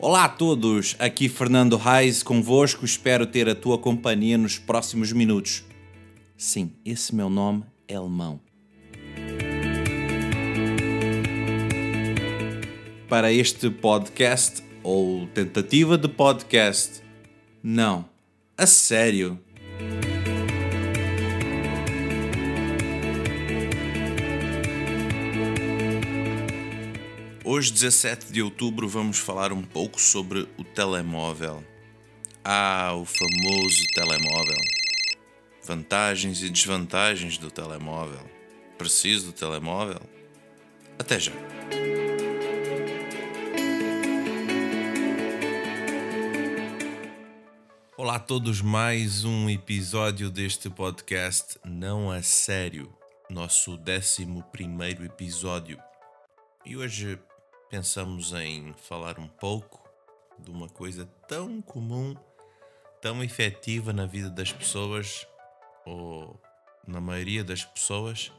Olá a todos, aqui Fernando Reis convosco, espero ter a tua companhia nos próximos minutos. Sim, esse meu nome é alemão. Para este podcast, ou tentativa de podcast, não, a sério. Hoje, 17 de outubro, vamos falar um pouco sobre o telemóvel. Ah, o famoso telemóvel. Vantagens e desvantagens do telemóvel. Preciso do telemóvel? Até já. Olá a todos, mais um episódio deste podcast Não a Sério, nosso 11 primeiro episódio. E hoje pensamos em falar um pouco de uma coisa tão comum, tão efetiva na vida das pessoas, ou na maioria das pessoas,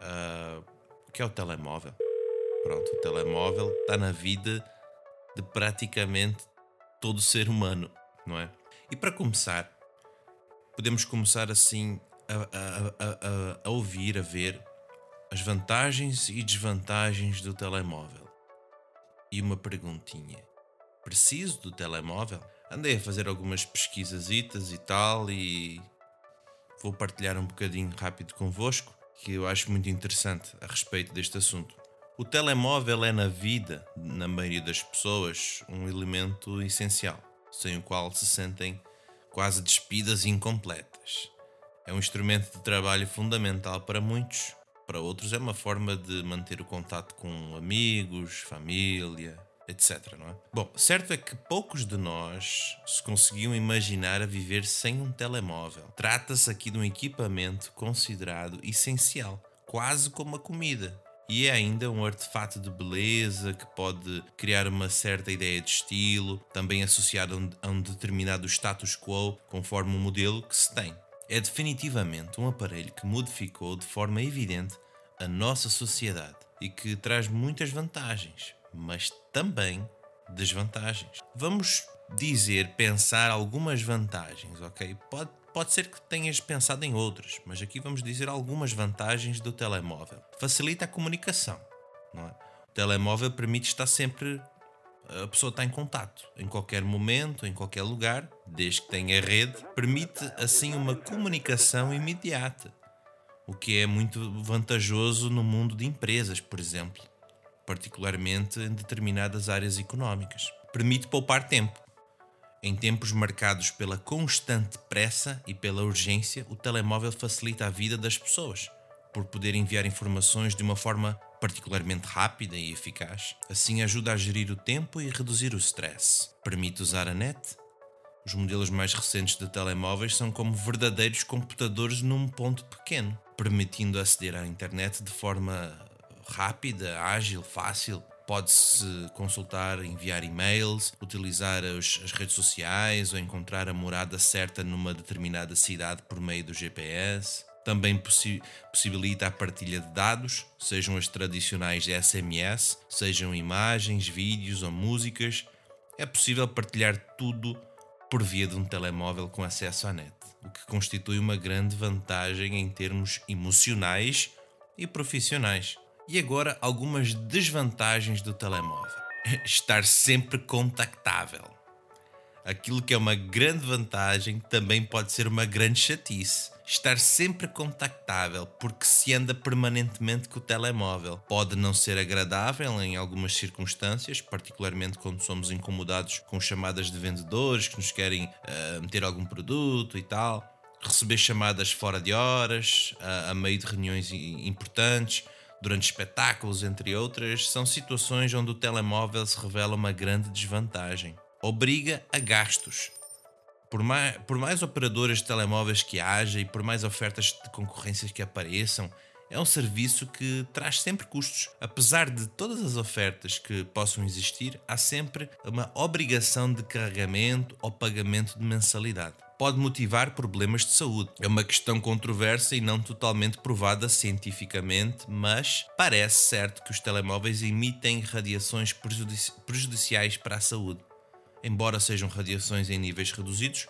uh, que é o telemóvel. Pronto, o telemóvel está na vida de praticamente todo ser humano, não é? E para começar, podemos começar assim a, a, a, a ouvir, a ver as vantagens e desvantagens do telemóvel. E uma perguntinha: preciso do telemóvel? Andei a fazer algumas pesquisas e tal e vou partilhar um bocadinho rápido convosco que eu acho muito interessante a respeito deste assunto. O telemóvel é na vida, na maioria das pessoas, um elemento essencial, sem o qual se sentem quase despidas e incompletas. É um instrumento de trabalho fundamental para muitos, para outros é uma forma de manter o contato com amigos, família, etc. Não é? Bom, certo é que poucos de nós se conseguiam imaginar a viver sem um telemóvel. Trata-se aqui de um equipamento considerado essencial, quase como a comida. E é ainda um artefato de beleza que pode criar uma certa ideia de estilo, também associado a um determinado status quo, conforme o modelo que se tem é definitivamente um aparelho que modificou de forma evidente a nossa sociedade e que traz muitas vantagens, mas também desvantagens. Vamos dizer, pensar algumas vantagens, ok? Pode, pode ser que tenhas pensado em outras, mas aqui vamos dizer algumas vantagens do telemóvel. Facilita a comunicação, não é? O telemóvel permite estar sempre a pessoa está em contato em qualquer momento, em qualquer lugar, desde que tenha rede, permite assim uma comunicação imediata, o que é muito vantajoso no mundo de empresas, por exemplo, particularmente em determinadas áreas económicas. Permite poupar tempo. Em tempos marcados pela constante pressa e pela urgência, o telemóvel facilita a vida das pessoas, por poder enviar informações de uma forma particularmente rápida e eficaz. Assim ajuda a gerir o tempo e reduzir o stress. Permite usar a net. Os modelos mais recentes de telemóveis são como verdadeiros computadores num ponto pequeno, permitindo aceder à internet de forma rápida, ágil, fácil. Pode-se consultar, enviar e-mails, utilizar as redes sociais ou encontrar a morada certa numa determinada cidade por meio do GPS. Também possi possibilita a partilha de dados, sejam as tradicionais SMS, sejam imagens, vídeos ou músicas. É possível partilhar tudo por via de um telemóvel com acesso à net, o que constitui uma grande vantagem em termos emocionais e profissionais. E agora algumas desvantagens do telemóvel. Estar sempre contactável. Aquilo que é uma grande vantagem também pode ser uma grande chatice estar sempre contactável, porque se anda permanentemente com o telemóvel. Pode não ser agradável em algumas circunstâncias, particularmente quando somos incomodados com chamadas de vendedores que nos querem uh, meter algum produto e tal. Receber chamadas fora de horas, uh, a meio de reuniões importantes, durante espetáculos, entre outras, são situações onde o telemóvel se revela uma grande desvantagem. Obriga a gastos, por mais, por mais operadoras de telemóveis que haja e por mais ofertas de concorrências que apareçam, é um serviço que traz sempre custos. Apesar de todas as ofertas que possam existir, há sempre uma obrigação de carregamento ou pagamento de mensalidade. pode motivar problemas de saúde. É uma questão controversa e não totalmente provada cientificamente, mas parece certo que os telemóveis emitem radiações prejudici prejudiciais para a saúde. Embora sejam radiações em níveis reduzidos,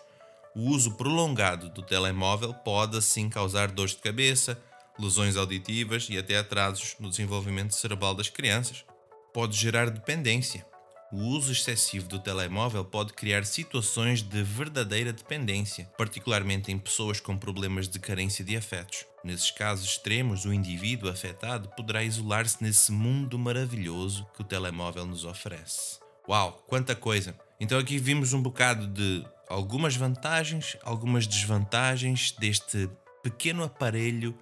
o uso prolongado do telemóvel pode assim causar dores de cabeça, lesões auditivas e até atrasos no desenvolvimento cerebral das crianças. Pode gerar dependência. O uso excessivo do telemóvel pode criar situações de verdadeira dependência, particularmente em pessoas com problemas de carência de afetos. Nesses casos extremos, o indivíduo afetado poderá isolar-se nesse mundo maravilhoso que o telemóvel nos oferece. Uau, quanta coisa! Então aqui vimos um bocado de algumas vantagens, algumas desvantagens deste pequeno aparelho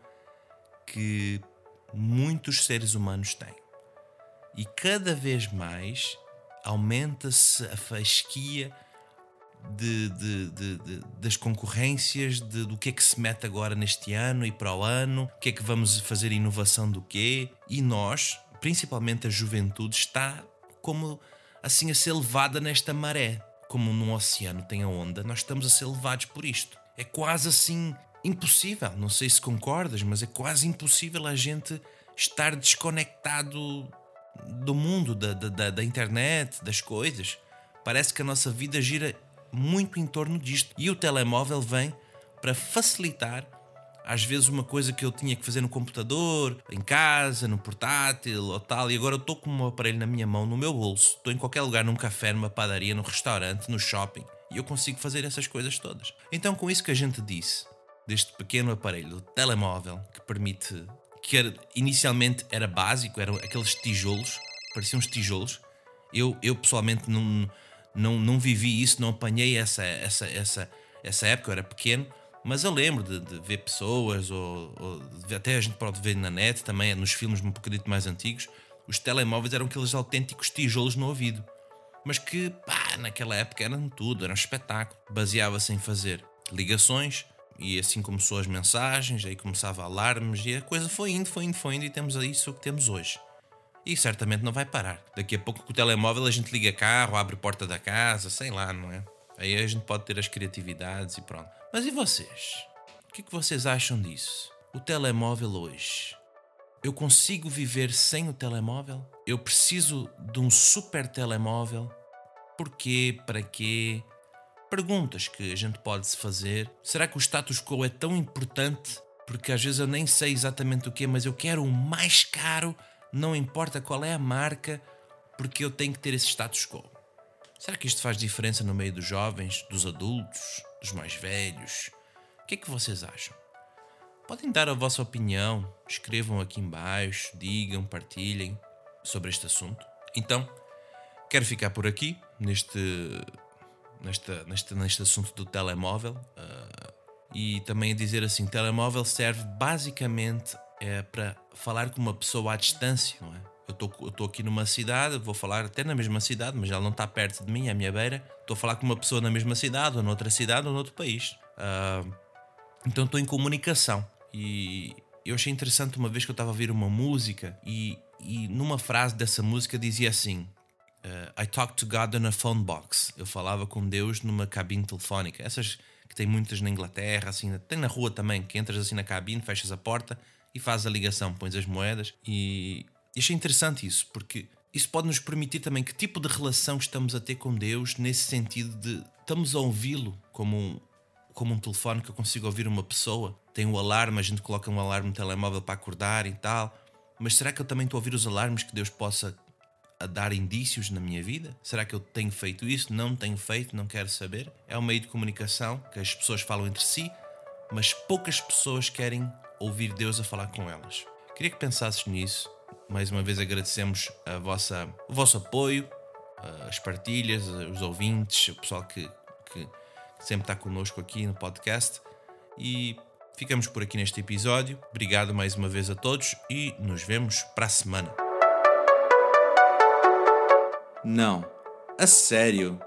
que muitos seres humanos têm. E cada vez mais aumenta-se a fasquia de, de, de, das concorrências, do que é que se mete agora neste ano e para o ano, o que é que vamos fazer inovação do quê. E nós, principalmente a juventude, está como assim a ser levada nesta maré. Como num oceano tem a onda, nós estamos a ser levados por isto. É quase assim impossível. Não sei se concordas, mas é quase impossível a gente estar desconectado do mundo, da, da, da internet, das coisas. Parece que a nossa vida gira muito em torno disto. E o telemóvel vem para facilitar, às vezes, uma coisa que eu tinha que fazer no computador, em casa, no portátil ou tal, e agora eu estou com um aparelho na minha mão, no meu bolso. Estou em qualquer lugar, num café, numa padaria, num restaurante, no shopping, e eu consigo fazer essas coisas todas. Então, com isso que a gente disse, deste pequeno aparelho, o telemóvel, que permite. que era, inicialmente era básico, eram aqueles tijolos, pareciam uns tijolos. Eu, eu pessoalmente não, não, não vivi isso, não apanhei essa, essa, essa, essa época, eu era pequeno, mas eu lembro de, de ver pessoas, ou, ou, até a gente pode ver na net também, nos filmes um bocadinho mais antigos, os telemóveis eram aqueles autênticos tijolos no ouvido. Mas que, pá, naquela época eram tudo, era um espetáculo. Baseava-se em fazer ligações, e assim começou as mensagens, aí começava alarmes e a coisa foi indo, foi indo, foi indo e temos isso que temos hoje. E certamente não vai parar. Daqui a pouco com o telemóvel a gente liga carro, abre porta da casa, sei lá, não é? Aí a gente pode ter as criatividades e pronto. Mas e vocês? O que, é que vocês acham disso? O telemóvel hoje. Eu consigo viver sem o telemóvel? Eu preciso de um super telemóvel? Porquê? Para quê? perguntas que a gente pode se fazer. Será que o status quo é tão importante? Porque às vezes eu nem sei exatamente o que, mas eu quero o mais caro, não importa qual é a marca, porque eu tenho que ter esse status quo. Será que isto faz diferença no meio dos jovens, dos adultos, dos mais velhos? O que é que vocês acham? Podem dar a vossa opinião, escrevam aqui embaixo, digam, partilhem sobre este assunto. Então, quero ficar por aqui neste neste, neste assunto do telemóvel. Uh, e também dizer assim: telemóvel serve basicamente é, para falar com uma pessoa à distância, não é? Eu estou aqui numa cidade, vou falar até na mesma cidade, mas ela não está perto de mim, é a minha beira. Estou a falar com uma pessoa na mesma cidade, ou noutra cidade, ou noutro país. Uh, então estou em comunicação. E eu achei interessante uma vez que eu estava a ouvir uma música e, e numa frase dessa música dizia assim: Uh, I talked to God on a phone box. Eu falava com Deus numa cabine telefónica. Essas que tem muitas na Inglaterra, assim, tem na rua também, que entras assim na cabine, fechas a porta e fazes a ligação, pões as moedas. E, e achei interessante isso, porque isso pode nos permitir também que tipo de relação estamos a ter com Deus, nesse sentido de estamos a ouvi-lo como um, como um telefone que eu consigo ouvir uma pessoa. Tem um alarme, a gente coloca um alarme no telemóvel para acordar e tal. Mas será que eu também estou a ouvir os alarmes que Deus possa dar indícios na minha vida? Será que eu tenho feito isso? Não tenho feito? Não quero saber? É um meio de comunicação que as pessoas falam entre si, mas poucas pessoas querem ouvir Deus a falar com elas. Queria que pensasses nisso. Mais uma vez agradecemos a vossa, o vosso apoio, as partilhas, os ouvintes, o pessoal que, que sempre está connosco aqui no podcast. E ficamos por aqui neste episódio. Obrigado mais uma vez a todos e nos vemos para a semana. Não. A sério?